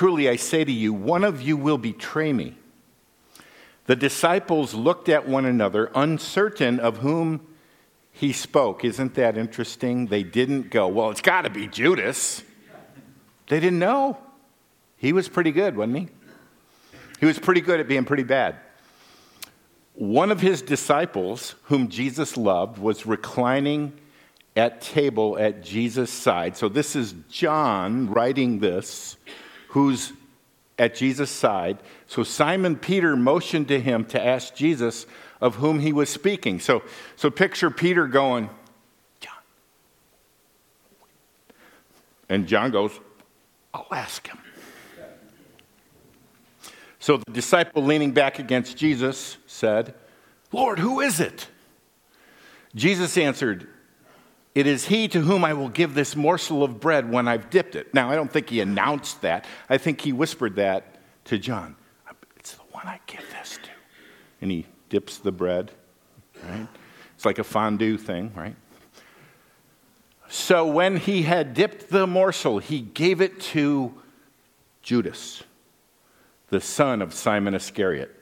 truly, I say to you, one of you will betray me. The disciples looked at one another, uncertain of whom he spoke. Isn't that interesting? They didn't go, Well, it's got to be Judas. They didn't know. He was pretty good, wasn't he? He was pretty good at being pretty bad. One of his disciples, whom Jesus loved, was reclining at table at Jesus' side. So this is John writing this, who's at Jesus' side. So Simon Peter motioned to him to ask Jesus of whom he was speaking. So, so picture Peter going, John. And John goes, I'll ask him. So the disciple leaning back against Jesus said, Lord, who is it? Jesus answered, It is he to whom I will give this morsel of bread when I've dipped it. Now, I don't think he announced that. I think he whispered that to John. It's the one I give this to. And he dips the bread, right? It's like a fondue thing, right? So when he had dipped the morsel, he gave it to Judas the son of Simon Iscariot.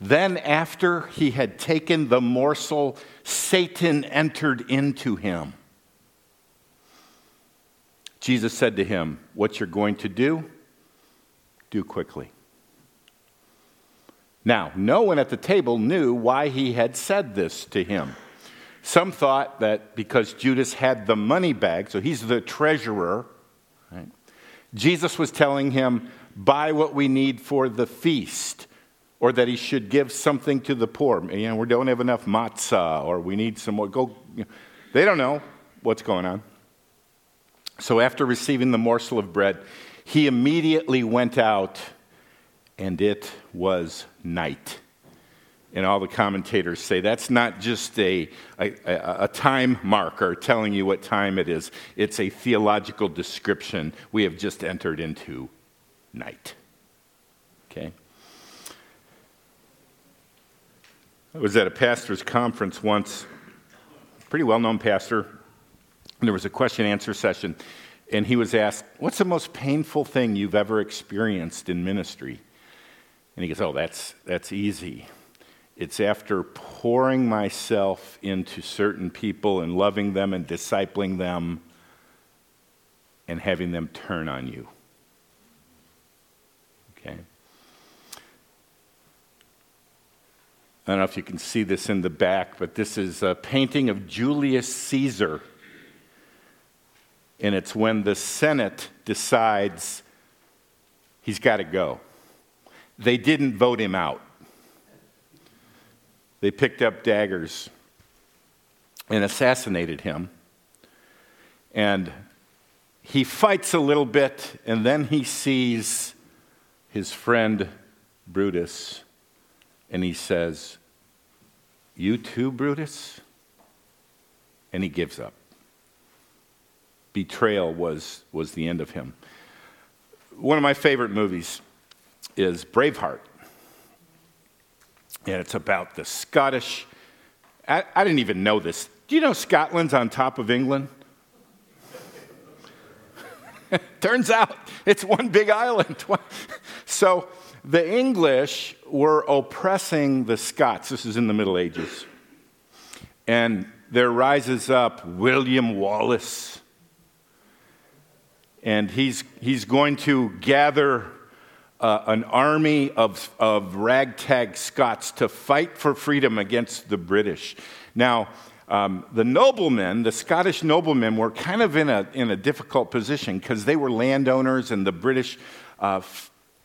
Then, after he had taken the morsel, Satan entered into him. Jesus said to him, What you're going to do, do quickly. Now, no one at the table knew why he had said this to him. Some thought that because Judas had the money bag, so he's the treasurer, right? Jesus was telling him, buy what we need for the feast, or that he should give something to the poor. You know, we don't have enough matzah, or we need some more. Go. They don't know what's going on. So after receiving the morsel of bread, he immediately went out, and it was night. And all the commentators say that's not just a, a, a, time marker telling you what time it is, it's a theological description. We have just entered into night. Okay? I was at a pastor's conference once, pretty well known pastor, and there was a question answer session, and he was asked, What's the most painful thing you've ever experienced in ministry? And he goes, Oh, that's, that's easy. It's after pouring myself into certain people and loving them and discipling them and having them turn on you. Okay. I don't know if you can see this in the back, but this is a painting of Julius Caesar. And it's when the Senate decides he's got to go. They didn't vote him out, they picked up daggers and assassinated him. And he fights a little bit, and then he sees his friend Brutus, and he says, You too, Brutus? And he gives up. Betrayal was, was the end of him. One of my favorite movies is Braveheart. And it's about the Scottish. I, I didn't even know this. Do you know Scotland's on top of England? Turns out it's one big island. so the English were oppressing the Scots. This is in the Middle Ages. And there rises up William Wallace. And he's, he's going to gather uh, an army of, of ragtag Scots to fight for freedom against the British. Now, um, the noblemen, the Scottish noblemen, were kind of in a, in a difficult position because they were landowners and the British uh,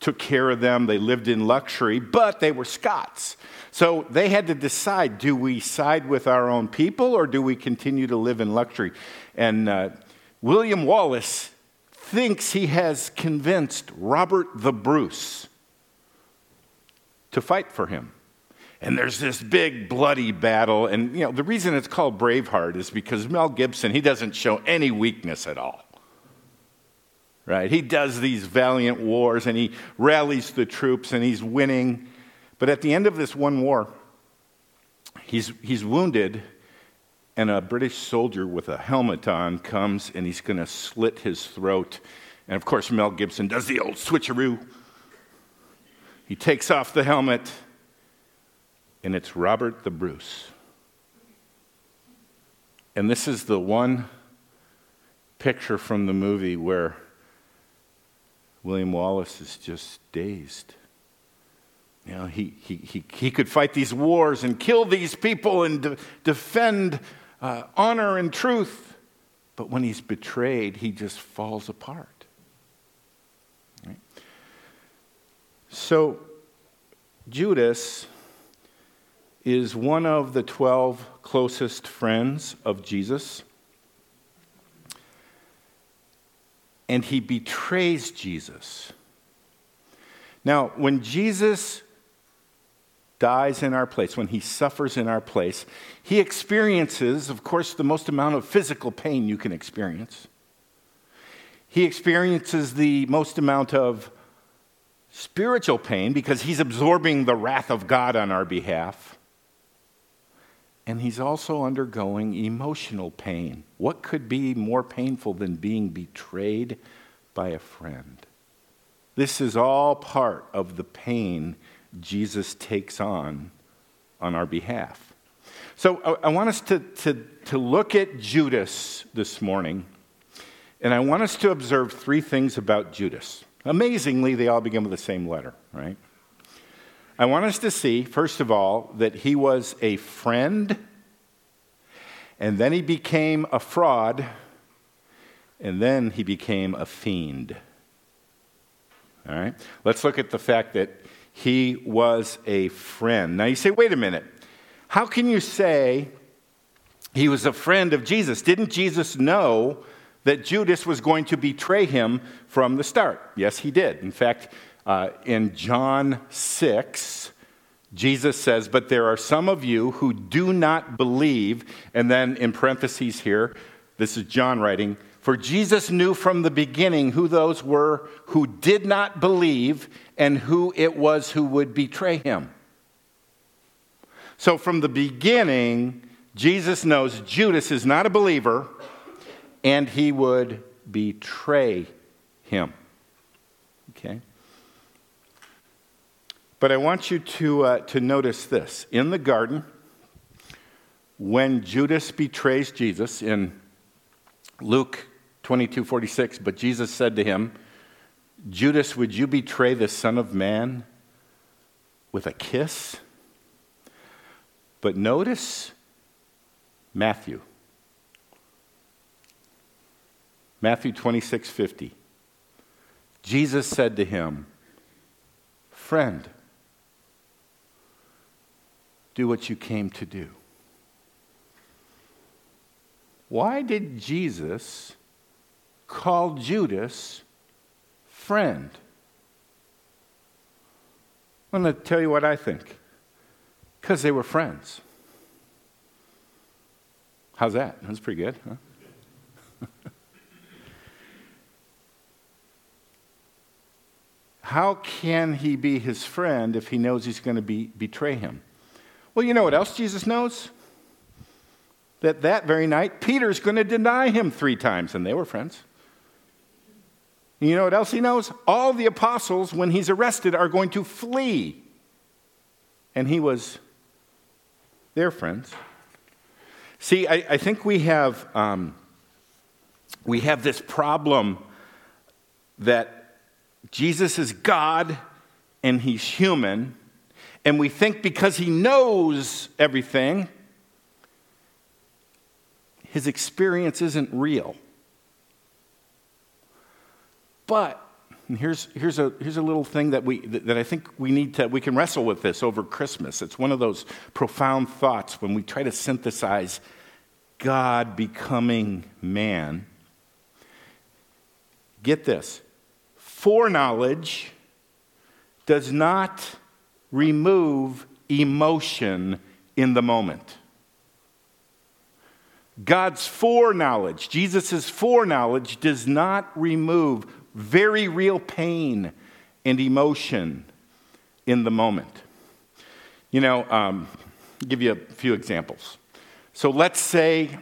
took care of them. They lived in luxury, but they were Scots. So they had to decide do we side with our own people or do we continue to live in luxury? And uh, William Wallace thinks he has convinced Robert the Bruce to fight for him and there's this big bloody battle. And, you know, the reason it's called Braveheart is because Mel Gibson, he doesn't show any weakness at all. Right? He does these valiant wars and he rallies the troops and he's winning. But at the end of this one war, he's, he's wounded, and a British soldier with a helmet on comes and he's going to slit his throat. And of course, Mel Gibson does the old switcheroo. He takes off the helmet, and it's Robert the Bruce. And this is the one picture from the movie where William Wallace is just dazed. You know, he, he, he, he could fight these wars and kill these people and de- defend uh, honor and truth. But when he's betrayed, he just falls apart. Right? So, Judas is one of the 12 closest friends of Jesus. And he betrays Jesus. Now, when Jesus dies in our place, when he suffers in our place, he experiences, of course, the most amount of physical pain you can experience. He experiences the most amount of spiritual pain because he's absorbing the wrath of God on our behalf. And he's also undergoing emotional pain. What could be more painful than being betrayed by a friend? This is all part of the pain Jesus takes on on our behalf. So I, I want us to, to, to look at Judas this morning, and I want us to observe three things about Judas. Amazingly, they all begin with the same letter, right? I want us to see, first of all, that he was a friend, and then he became a fraud, and then he became a fiend. All right? Let's look at the fact that he was a friend. Now you say, wait a minute. How can you say he was a friend of Jesus? Didn't Jesus know that Judas was going to betray him from the start? Yes, he did. In fact, uh, in John 6, Jesus says, But there are some of you who do not believe. And then in parentheses here, this is John writing, For Jesus knew from the beginning who those were who did not believe and who it was who would betray him. So from the beginning, Jesus knows Judas is not a believer and he would betray him. Okay? But I want you to, uh, to notice this. In the garden, when Judas betrays Jesus in Luke 22 46, but Jesus said to him, Judas, would you betray the Son of Man with a kiss? But notice Matthew. Matthew 26 50. Jesus said to him, Friend, do what you came to do. Why did Jesus call Judas friend? I'm going to tell you what I think. Because they were friends. How's that? That's pretty good, huh? How can he be his friend if he knows he's going to be, betray him? Well, you know what else Jesus knows? That that very night, Peter's going to deny him three times, and they were friends. And you know what else he knows? All the apostles, when he's arrested, are going to flee. And he was their friends. See, I, I think we have, um, we have this problem that Jesus is God and he's human, and we think because he knows everything, his experience isn't real. But here's, here's, a, here's a little thing that, we, that I think we need to, we can wrestle with this over Christmas. It's one of those profound thoughts when we try to synthesize God becoming man. Get this foreknowledge does not remove emotion in the moment. God's foreknowledge, Jesus' foreknowledge, does not remove very real pain and emotion in the moment. You know, um, give you a few examples. So let's say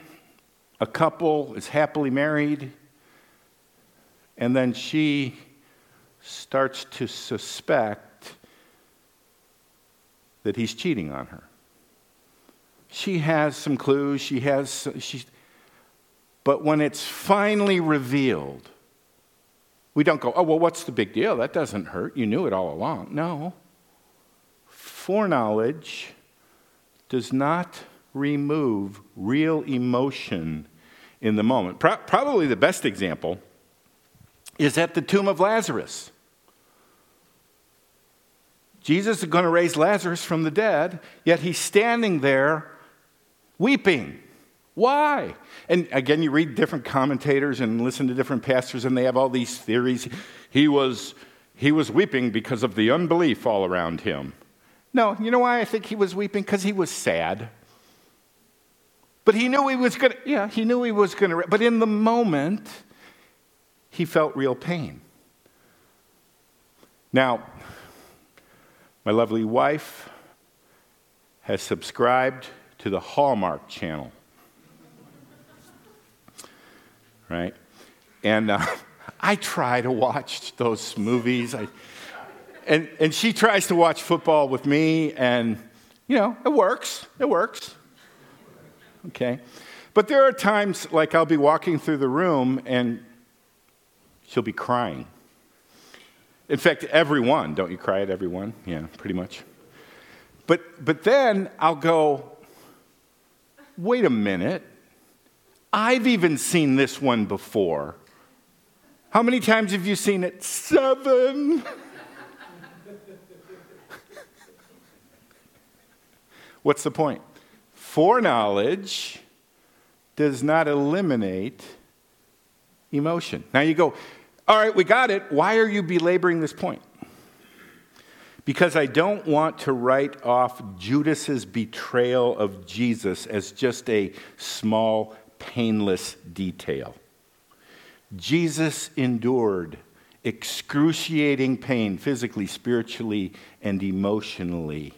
a couple is happily married And then she starts to suspect that he's cheating on her. She has some clues, she has, she, but when it's finally revealed, we don't go, oh, well, what's the big deal? That doesn't hurt. You knew it all along. No. Foreknowledge does not remove real emotion in the moment. Pro- probably the best example is at the tomb of Lazarus. Jesus is going to raise Lazarus from the dead, yet he's standing there weeping. Why? And again, you read different commentators and listen to different pastors, and they have all these theories. He was, he was weeping because of the unbelief all around him. No, you know why I think he was weeping? Because he was sad. But he knew he was going to, yeah, he knew he was going to, but in the moment, he felt real pain. Now, my lovely wife has subscribed to the Hallmark channel. Right? And uh, I try to watch those movies. I, and, and she tries to watch football with me, and, you know, it works. It works. Okay? But there are times, like, I'll be walking through the room and she'll be crying. In fact, everyone, don't you cry at everyone? Yeah, pretty much. But, but then I'll go, wait a minute. I've even seen this one before. How many times have you seen it? Seven. What's the point? Foreknowledge does not eliminate emotion. Now you go, all right, we got it. Why are you belaboring this point? Because I don't want to write off Judas's betrayal of Jesus as just a small, painless detail. Jesus endured excruciating pain, physically, spiritually, and emotionally,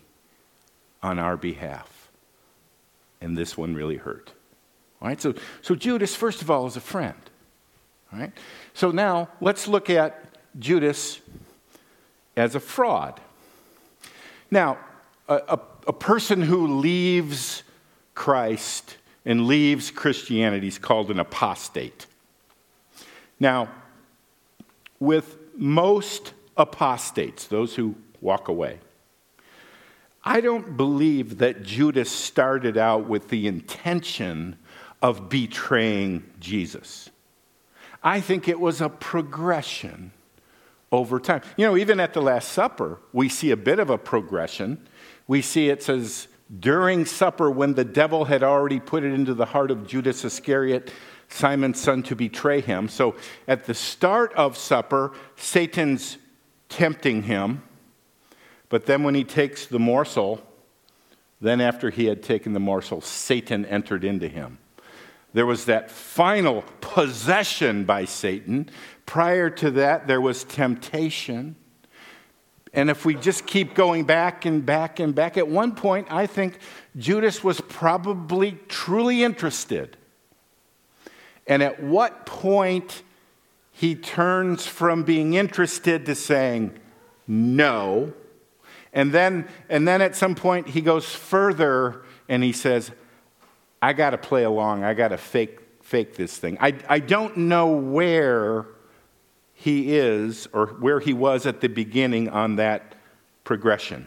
on our behalf. And this one really hurt. All right, so, so Judas, first of all, is a friend. So now let's look at Judas as a fraud. Now, a, a, a person who leaves Christ and leaves Christianity is called an apostate. Now, with most apostates, those who walk away, I don't believe that Judas started out with the intention of betraying Jesus. I think it was a progression over time. You know, even at the Last Supper, we see a bit of a progression. We see it says, during supper, when the devil had already put it into the heart of Judas Iscariot, Simon's son, to betray him. So at the start of supper, Satan's tempting him. But then when he takes the morsel, then after he had taken the morsel, Satan entered into him. There was that final possession by Satan. Prior to that, there was temptation. And if we just keep going back and back and back, at one point, I think Judas was probably truly interested. And at what point he turns from being interested to saying no. And then, and then at some point, he goes further and he says, I got to play along. I got to fake, fake this thing. I, I don't know where he is or where he was at the beginning on that progression.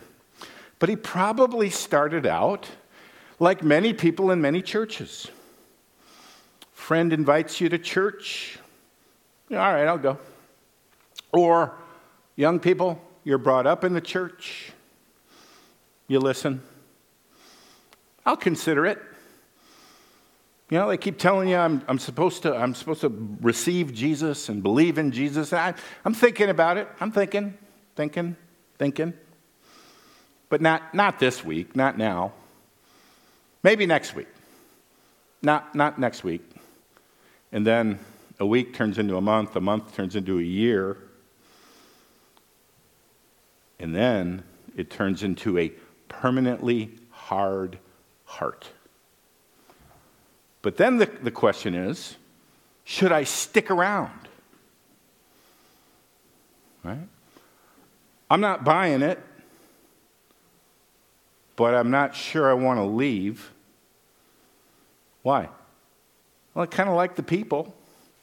But he probably started out like many people in many churches. Friend invites you to church. All right, I'll go. Or young people, you're brought up in the church. You listen. I'll consider it. You know, they keep telling you I'm, I'm, supposed, to, I'm supposed to receive Jesus and believe in Jesus. I, I'm thinking about it. I'm thinking, thinking, thinking. But not, not this week, not now. Maybe next week. Not, not next week. And then a week turns into a month, a month turns into a year. And then it turns into a permanently hard heart. But then the, the question is should I stick around? Right? I'm not buying it, but I'm not sure I want to leave. Why? Well, I kind of like the people.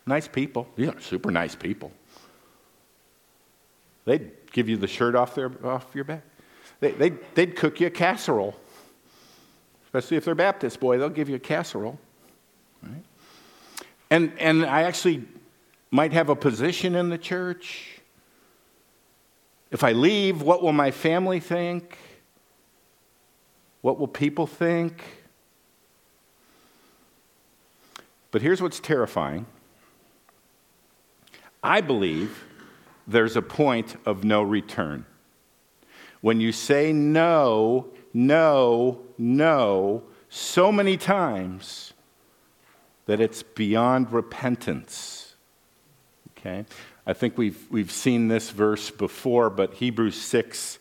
Nice people. Yeah, super nice people. They'd give you the shirt off, their, off your back. They, they'd, they'd cook you a casserole. Especially if they're Baptist, boy, they'll give you a casserole. And, and I actually might have a position in the church. If I leave, what will my family think? What will people think? But here's what's terrifying I believe there's a point of no return. When you say no, no, no so many times that it's beyond repentance. Okay? I think we've, we've seen this verse before, but Hebrews 6,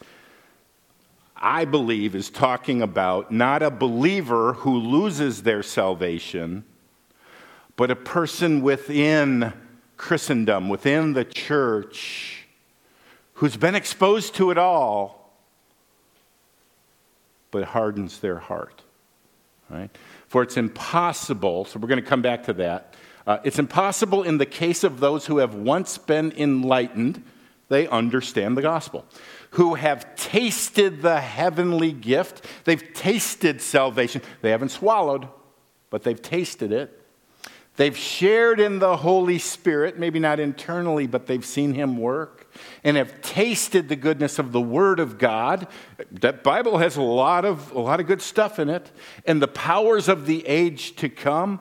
I believe, is talking about not a believer who loses their salvation, but a person within Christendom, within the church, who's been exposed to it all, but hardens their heart. Right? For it's impossible, so we're going to come back to that uh, it's impossible in the case of those who have once been enlightened, they understand the gospel, who have tasted the heavenly gift, they've tasted salvation. They haven't swallowed, but they've tasted it. They've shared in the Holy Spirit, maybe not internally, but they've seen Him work and have tasted the goodness of the Word of God. That Bible has a lot of, a lot of good stuff in it, and the powers of the age to come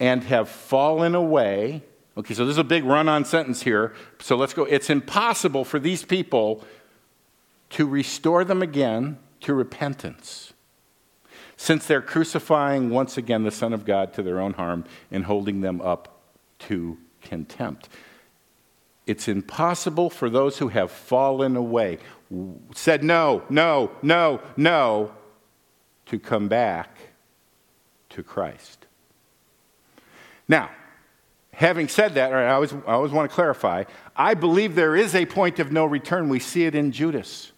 and have fallen away. Okay, so this is a big run on sentence here. So let's go. It's impossible for these people to restore them again to repentance, since they're crucifying once again the Son of God to their own harm and holding them up to contempt. It's impossible for those who have fallen away, said no, no, no, no, to come back to Christ. Now, having said that, I always, I always want to clarify, I believe there is a point of no return. We see it in Judas.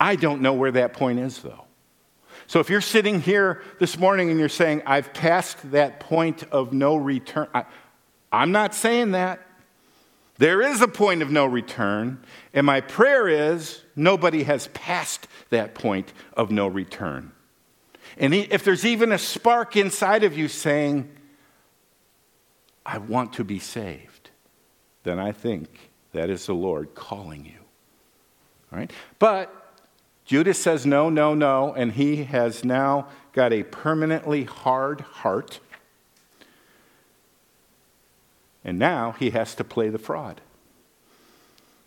I don't know where that point is, though. So if you're sitting here this morning and you're saying, I've passed that point of no return, I, I'm not saying that. There is a point of no return, and my prayer is nobody has passed that point of no return. And if there's even a spark inside of you saying, I want to be saved, then I think that is the Lord calling you. All right? But Judas says no, no, no, and he has now got a permanently hard heart. And now he has to play the fraud.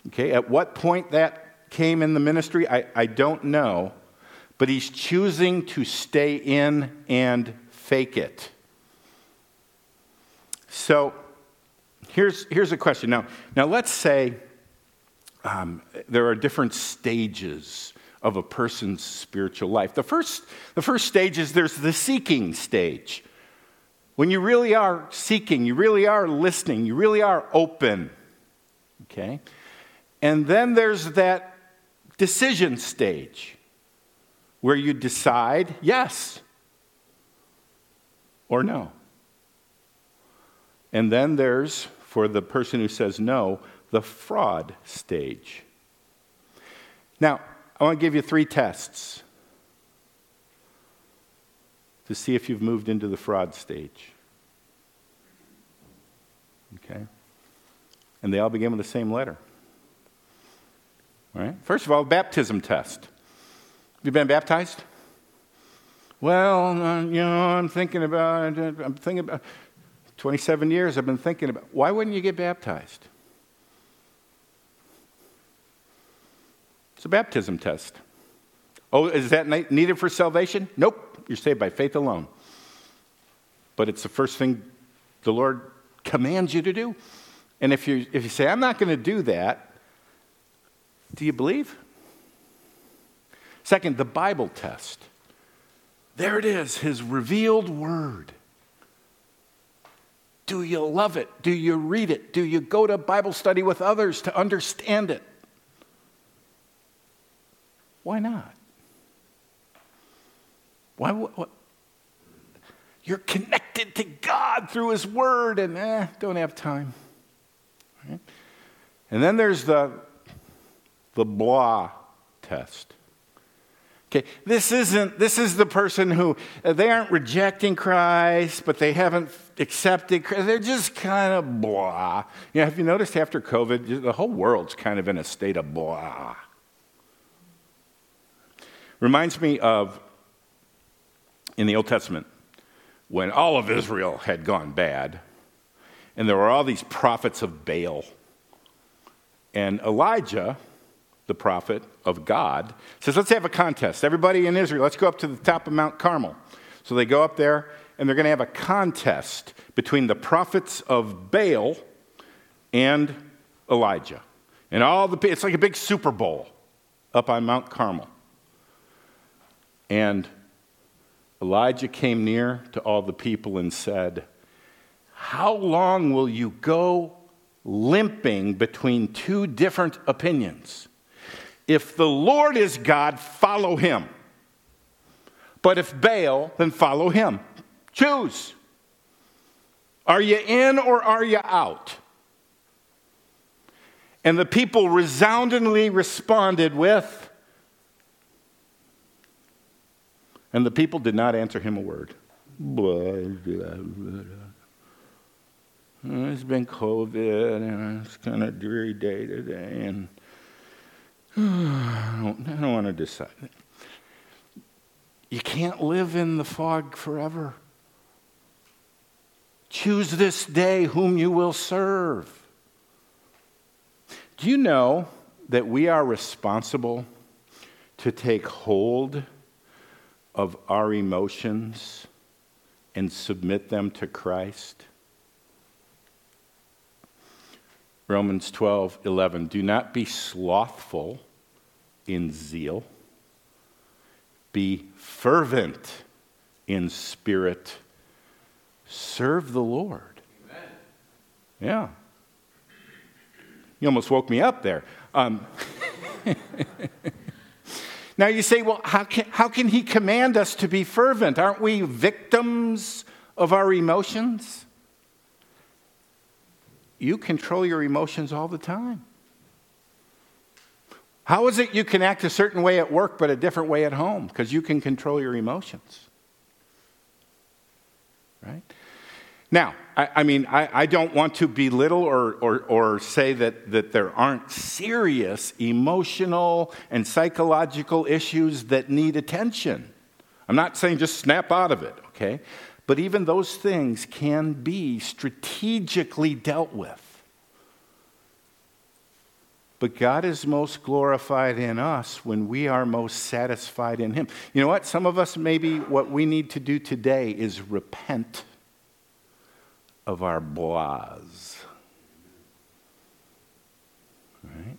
Okay, at what point that came in the ministry, I, I don't know, but he's choosing to stay in and fake it. So here's, here's a question. Now, now let's say um, there are different stages of a person's spiritual life. The first, the first stage is there's the seeking stage. When you really are seeking, you really are listening, you really are open. Okay? And then there's that decision stage where you decide yes or no. And then there's, for the person who says no, the fraud stage. Now, I want to give you three tests to see if you've moved into the fraud stage. Okay? And they all begin with the same letter. All right? First of all, baptism test. Have you been baptized? Well, uh, you know, I'm thinking about. I'm thinking about 27 years I've been thinking about why wouldn't you get baptized? It's a baptism test. Oh, is that needed for salvation? Nope. You're saved by faith alone. But it's the first thing the Lord commands you to do. And if you, if you say, I'm not going to do that, do you believe? Second, the Bible test. There it is, His revealed word. Do you love it? Do you read it? Do you go to Bible study with others to understand it? Why not? Why? What? You're connected to God through His Word, and eh, don't have time. Right? And then there's the the blah test. Okay, this isn't, this is the person who, uh, they aren't rejecting Christ, but they haven't accepted Christ. They're just kind of blah. You know, have you noticed after COVID, the whole world's kind of in a state of blah. Reminds me of in the Old Testament when all of Israel had gone bad, and there were all these prophets of Baal. And Elijah, the prophet of God, says, Let's have a contest. Everybody in Israel, let's go up to the top of Mount Carmel. So they go up there, and they're going to have a contest between the prophets of Baal and Elijah. And all the, it's like a big Super Bowl up on Mount Carmel. And Elijah came near to all the people and said, How long will you go limping between two different opinions? If the Lord is God, follow him. But if Baal, then follow him. Choose. Are you in or are you out? And the people resoundingly responded with, and the people did not answer him a word. It's been COVID, and it's kind of dreary day today, and I don't, I don't want to decide. You can't live in the fog forever. Choose this day whom you will serve. Do you know that we are responsible to take hold of our emotions and submit them to Christ? Romans 12, 11. Do not be slothful in zeal, be fervent in spirit, serve the Lord. Amen. Yeah. You almost woke me up there. Um, now you say, well, how can, how can he command us to be fervent? Aren't we victims of our emotions? you control your emotions all the time. How is it you can act a certain way at work but a different way at home? Because you can control your emotions. Right? Now, I, I mean, I, I, don't want to belittle or, or, or say that, that there aren't serious emotional and psychological issues that need attention. I'm not saying just snap out of it, okay? But even those things can be strategically dealt with. But God is most glorified in us when we are most satisfied in Him. You know what? Some of us, maybe what we need to do today is repent of our blahs. Right?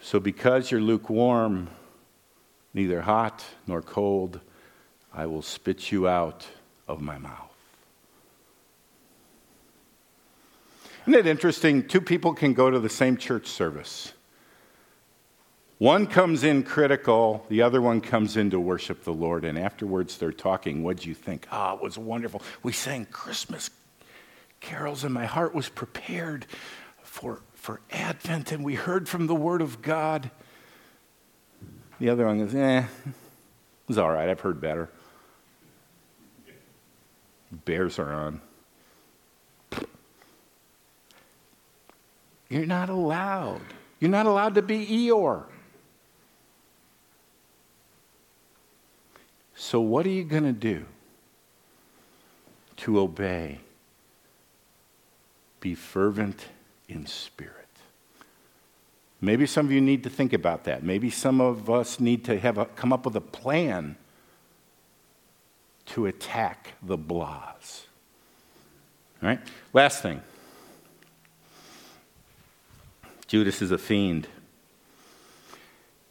So, because you're lukewarm, neither hot nor cold, I will spit you out of my mouth. Isn't it interesting? Two people can go to the same church service. One comes in critical, the other one comes in to worship the Lord, and afterwards they're talking. What'd you think? Ah, oh, it was wonderful. We sang Christmas carols, and my heart was prepared for, for Advent, and we heard from the Word of God. The other one goes, eh, it's all right. I've heard better. Bears are on. You're not allowed. You're not allowed to be Eeyore. So, what are you going to do to obey? Be fervent in spirit. Maybe some of you need to think about that. Maybe some of us need to have a, come up with a plan to attack the blahs. All right? Last thing Judas is a fiend.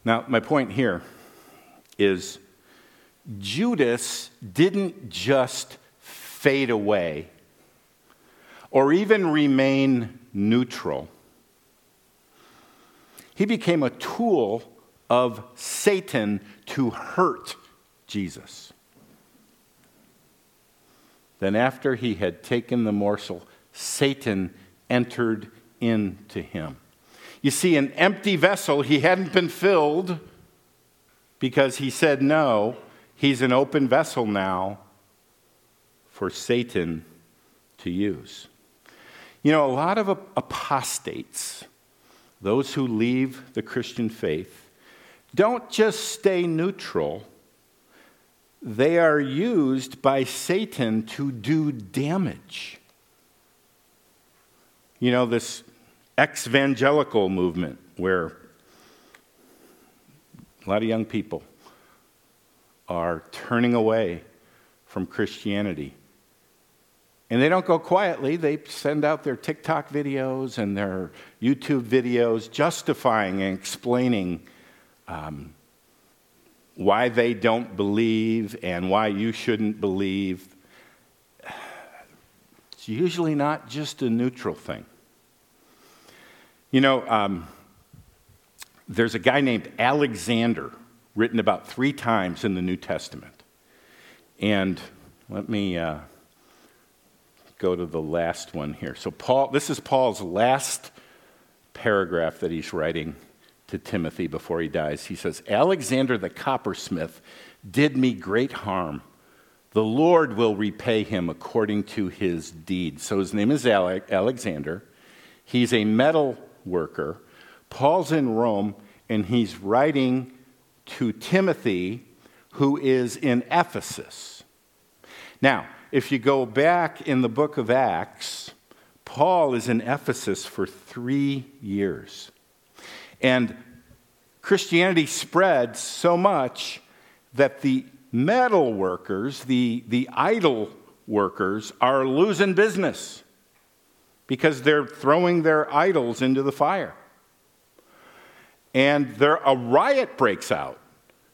Now, my point here is Judas didn't just fade away or even remain neutral. He became a tool of Satan to hurt Jesus. Then, after he had taken the morsel, Satan entered into him. You see, an empty vessel, he hadn't been filled because he said no. He's an open vessel now for Satan to use. You know, a lot of apostates, those who leave the Christian faith, don't just stay neutral, they are used by Satan to do damage. You know, this ex evangelical movement where a lot of young people are turning away from Christianity. And they don't go quietly. They send out their TikTok videos and their YouTube videos justifying and explaining um, why they don't believe and why you shouldn't believe. It's usually not just a neutral thing. You know, um, there's a guy named Alexander, written about three times in the New Testament. And let me uh, go to the last one here. So, Paul, this is Paul's last paragraph that he's writing to Timothy before he dies. He says, Alexander the coppersmith did me great harm. The Lord will repay him according to his deed. So his name is Alexander. He's a metal worker. Paul's in Rome and he's writing to Timothy, who is in Ephesus. Now, if you go back in the book of Acts, Paul is in Ephesus for three years. And Christianity spread so much that the metal workers, the, the idol workers, are losing business because they're throwing their idols into the fire. And there, a riot breaks out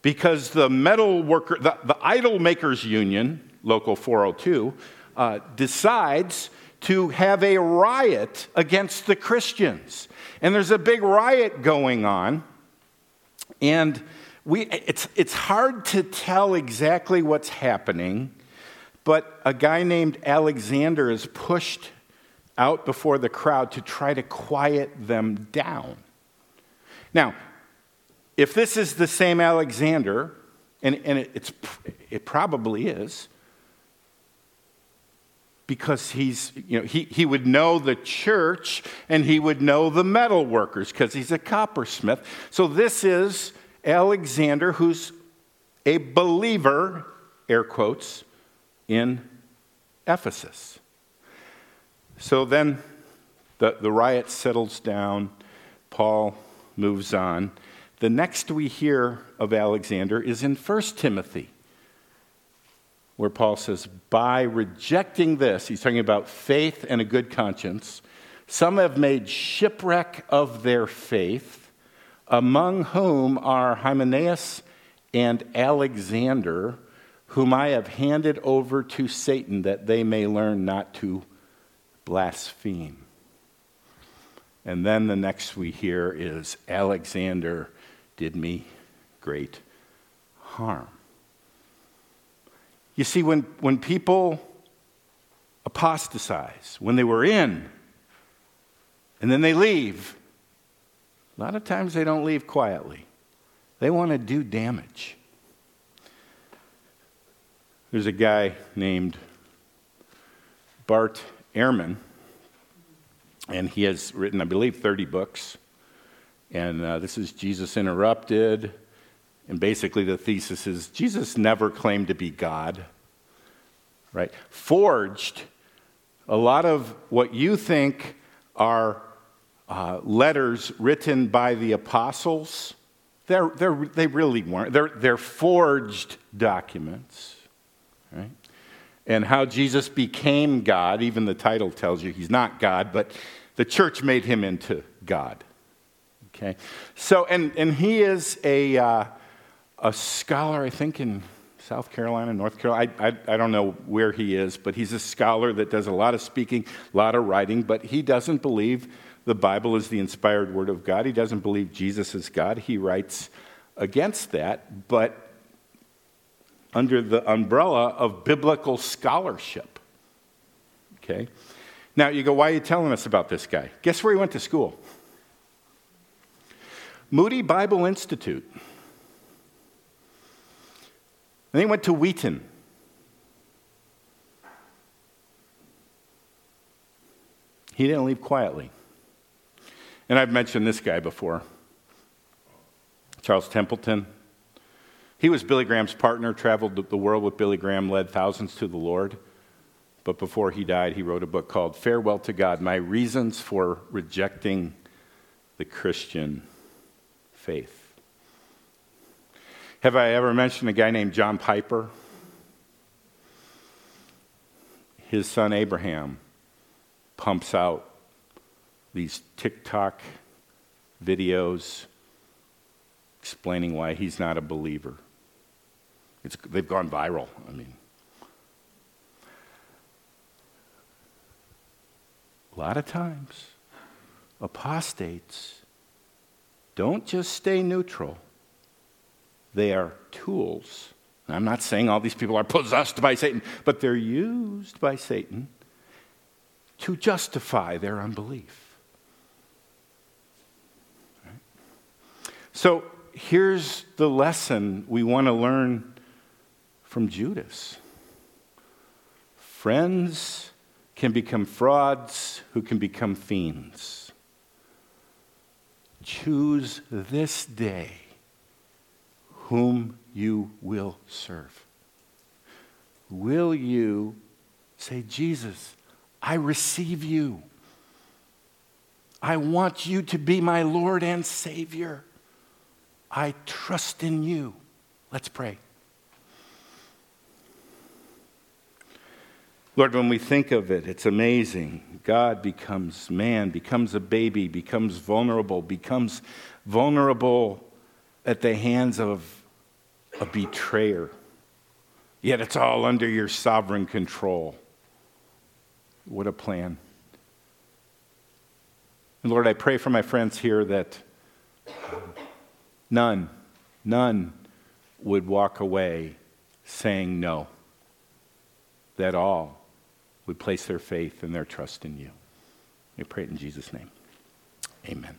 because the metal worker, the, the idol makers union, Local 402, uh, decides to have a riot against the Christians. And there's a big riot going on. And we, it's, it's hard to tell exactly what's happening, but a guy named Alexander is pushed out before the crowd to try to quiet them down. Now, if this is the same Alexander, and, and it, it's, it probably is, because he's, you know, he, he would know the church and he would know the metal workers because he's a coppersmith. So this is Alexander, who's a believer, air quotes, in Ephesus. So then the, the riot settles down. Paul moves on. The next we hear of Alexander is in 1 Timothy where Paul says, By rejecting this, he's talking about faith and a good conscience, some have made shipwreck of their faith, among whom are Hymenaeus and Alexander, whom I have handed over to Satan that they may learn not to blaspheme. And then the next we hear is Alexander did me great harm. You see, when, when people apostatize, when they were in, and then they leave, a lot of times they don't leave quietly. They want to do damage. There's a guy named Bart Ehrman, and he has written, I believe, 30 books. And uh, this is Jesus Interrupted. And basically, the thesis is Jesus never claimed to be God, right? Forged, a lot of what you think are uh, letters written by the apostles, they're, they're, they really weren't. They're, they're forged documents, right? And how Jesus became God, even the title tells you he's not God, but the church made him into God. Okay? So, and, and he is a. Uh, a scholar, I think, in South Carolina, North Carolina. I, I, I, don't know where he is, but he's a scholar that does a lot of speaking, a lot of writing, but he doesn't believe the Bible is the inspired word of God. He doesn't believe Jesus is God. He writes against that, but under the umbrella of biblical scholarship. Okay? Now you go, why are you telling us about this guy? Guess where he went to school? Moody Bible Institute. And he went to Wheaton. He didn't leave quietly. And I've mentioned this guy before Charles Templeton. He was Billy Graham's partner, traveled the world with Billy Graham, led thousands to the Lord. But before he died, he wrote a book called Farewell to God My Reasons for Rejecting the Christian Faith. Have I ever mentioned a guy named John Piper? His son Abraham pumps out these TikTok videos explaining why he's not a believer. It's, they've gone viral. I mean, a lot of times, apostates don't just stay neutral they are tools. And I'm not saying all these people are possessed by Satan, but they're used by Satan to justify their unbelief. So here's the lesson we want to learn from Judas friends can become frauds who can become fiends. Choose this day whom you will serve. Will you say, Jesus, I receive you? I want you to be my Lord and Savior. I trust in you. Let's pray. Lord, when we think of it, it's amazing. God becomes man, becomes a baby, becomes vulnerable, becomes vulnerable at the hands of a betrayer. Yet it's all under your sovereign control. What a plan. And Lord, I pray for my friends here that none, none would walk away saying no. That all would place their faith and their trust in you. We pray it in Jesus' name. Amen.